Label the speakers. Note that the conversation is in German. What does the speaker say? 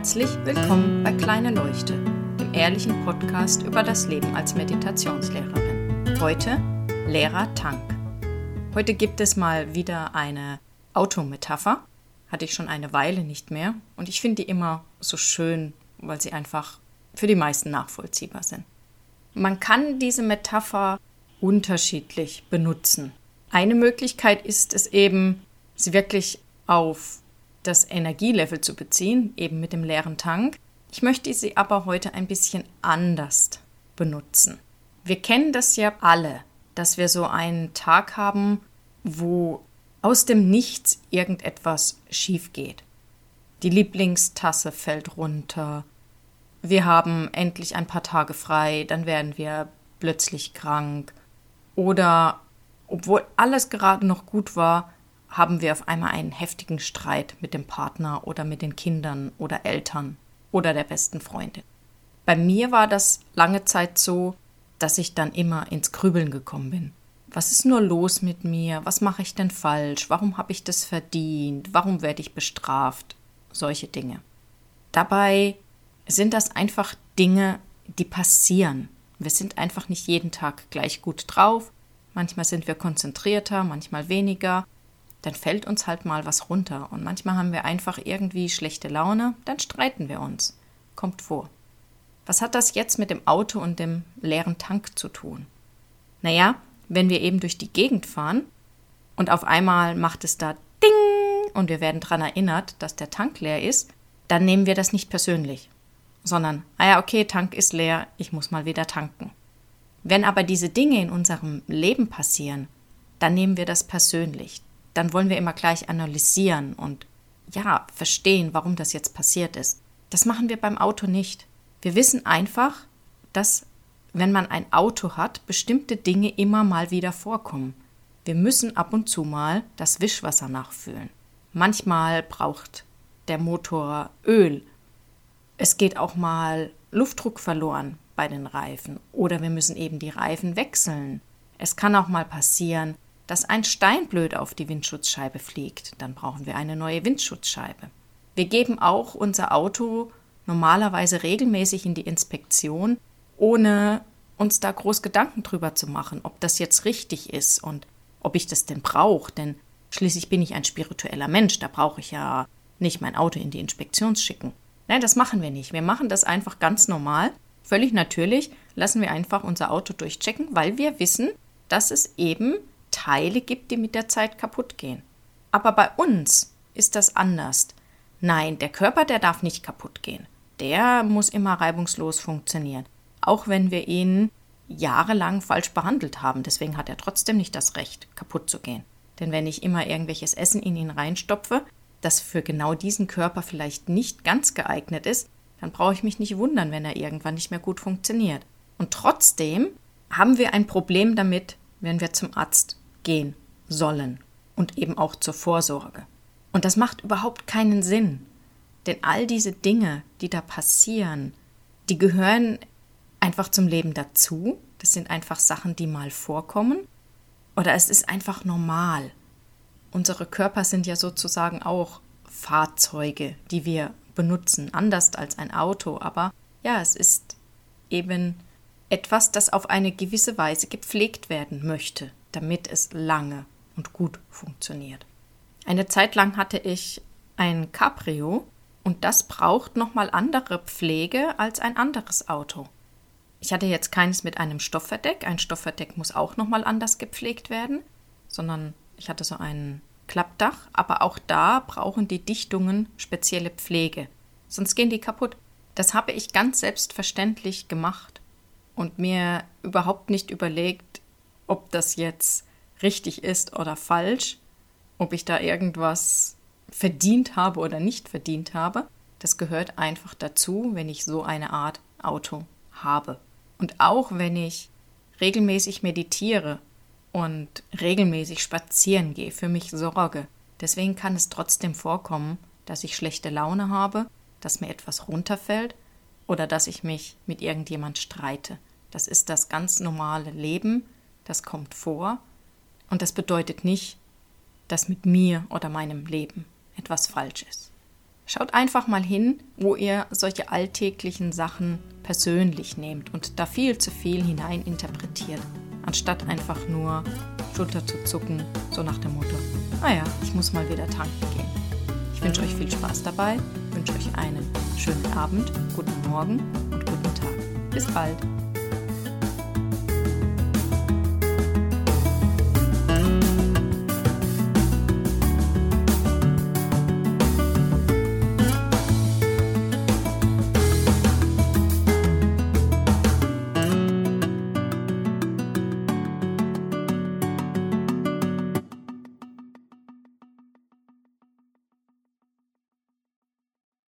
Speaker 1: Herzlich willkommen bei Kleine Leuchte, dem ehrlichen Podcast über das Leben als Meditationslehrerin. Heute Lehrer Tank. Heute gibt es mal wieder eine Autometapher. Hatte ich schon eine Weile nicht mehr und ich finde die immer so schön, weil sie einfach für die meisten nachvollziehbar sind. Man kann diese Metapher unterschiedlich benutzen. Eine Möglichkeit ist es eben, sie wirklich auf das Energielevel zu beziehen, eben mit dem leeren Tank. Ich möchte sie aber heute ein bisschen anders benutzen. Wir kennen das ja alle, dass wir so einen Tag haben, wo aus dem Nichts irgendetwas schief geht. Die Lieblingstasse fällt runter. Wir haben endlich ein paar Tage frei, dann werden wir plötzlich krank. Oder obwohl alles gerade noch gut war, haben wir auf einmal einen heftigen Streit mit dem Partner oder mit den Kindern oder Eltern oder der besten Freundin. Bei mir war das lange Zeit so, dass ich dann immer ins Grübeln gekommen bin. Was ist nur los mit mir? Was mache ich denn falsch? Warum habe ich das verdient? Warum werde ich bestraft? Solche Dinge. Dabei sind das einfach Dinge, die passieren. Wir sind einfach nicht jeden Tag gleich gut drauf. Manchmal sind wir konzentrierter, manchmal weniger dann fällt uns halt mal was runter. Und manchmal haben wir einfach irgendwie schlechte Laune, dann streiten wir uns. Kommt vor. Was hat das jetzt mit dem Auto und dem leeren Tank zu tun? Naja, wenn wir eben durch die Gegend fahren und auf einmal macht es da Ding und wir werden daran erinnert, dass der Tank leer ist, dann nehmen wir das nicht persönlich, sondern, ah ja, okay, Tank ist leer, ich muss mal wieder tanken. Wenn aber diese Dinge in unserem Leben passieren, dann nehmen wir das persönlich dann wollen wir immer gleich analysieren und ja, verstehen, warum das jetzt passiert ist. Das machen wir beim Auto nicht. Wir wissen einfach, dass wenn man ein Auto hat, bestimmte Dinge immer mal wieder vorkommen. Wir müssen ab und zu mal das Wischwasser nachfüllen. Manchmal braucht der Motor Öl. Es geht auch mal Luftdruck verloren bei den Reifen oder wir müssen eben die Reifen wechseln. Es kann auch mal passieren, dass ein Stein blöd auf die Windschutzscheibe fliegt, dann brauchen wir eine neue Windschutzscheibe. Wir geben auch unser Auto normalerweise regelmäßig in die Inspektion, ohne uns da groß Gedanken drüber zu machen, ob das jetzt richtig ist und ob ich das denn brauche, denn schließlich bin ich ein spiritueller Mensch, da brauche ich ja nicht mein Auto in die Inspektion schicken. Nein, das machen wir nicht. Wir machen das einfach ganz normal. Völlig natürlich lassen wir einfach unser Auto durchchecken, weil wir wissen, dass es eben Teile gibt, die mit der Zeit kaputt gehen. Aber bei uns ist das anders. Nein, der Körper, der darf nicht kaputt gehen. Der muss immer reibungslos funktionieren. Auch wenn wir ihn jahrelang falsch behandelt haben. Deswegen hat er trotzdem nicht das Recht, kaputt zu gehen. Denn wenn ich immer irgendwelches Essen in ihn reinstopfe, das für genau diesen Körper vielleicht nicht ganz geeignet ist, dann brauche ich mich nicht wundern, wenn er irgendwann nicht mehr gut funktioniert. Und trotzdem haben wir ein Problem damit, wenn wir zum Arzt gehen sollen und eben auch zur Vorsorge. Und das macht überhaupt keinen Sinn, denn all diese Dinge, die da passieren, die gehören einfach zum Leben dazu. Das sind einfach Sachen, die mal vorkommen. Oder es ist einfach normal. Unsere Körper sind ja sozusagen auch Fahrzeuge, die wir benutzen, anders als ein Auto. Aber ja, es ist eben etwas, das auf eine gewisse Weise gepflegt werden möchte damit es lange und gut funktioniert. Eine Zeit lang hatte ich ein Cabrio und das braucht nochmal andere Pflege als ein anderes Auto. Ich hatte jetzt keines mit einem Stoffverdeck. Ein Stoffverdeck muss auch nochmal anders gepflegt werden, sondern ich hatte so ein Klappdach, aber auch da brauchen die Dichtungen spezielle Pflege, sonst gehen die kaputt. Das habe ich ganz selbstverständlich gemacht und mir überhaupt nicht überlegt, ob das jetzt richtig ist oder falsch, ob ich da irgendwas verdient habe oder nicht verdient habe. Das gehört einfach dazu, wenn ich so eine Art Auto habe. Und auch wenn ich regelmäßig meditiere und regelmäßig spazieren gehe, für mich sorge. Deswegen kann es trotzdem vorkommen, dass ich schlechte Laune habe, dass mir etwas runterfällt oder dass ich mich mit irgendjemand streite. Das ist das ganz normale Leben das kommt vor und das bedeutet nicht, dass mit mir oder meinem Leben etwas falsch ist. Schaut einfach mal hin, wo ihr solche alltäglichen Sachen persönlich nehmt und da viel zu viel hinein interpretiert, anstatt einfach nur Schulter zu zucken, so nach dem Motto, naja, ah ich muss mal wieder tanken gehen. Ich wünsche euch viel Spaß dabei, wünsche euch einen schönen Abend, guten Morgen und guten Tag. Bis bald.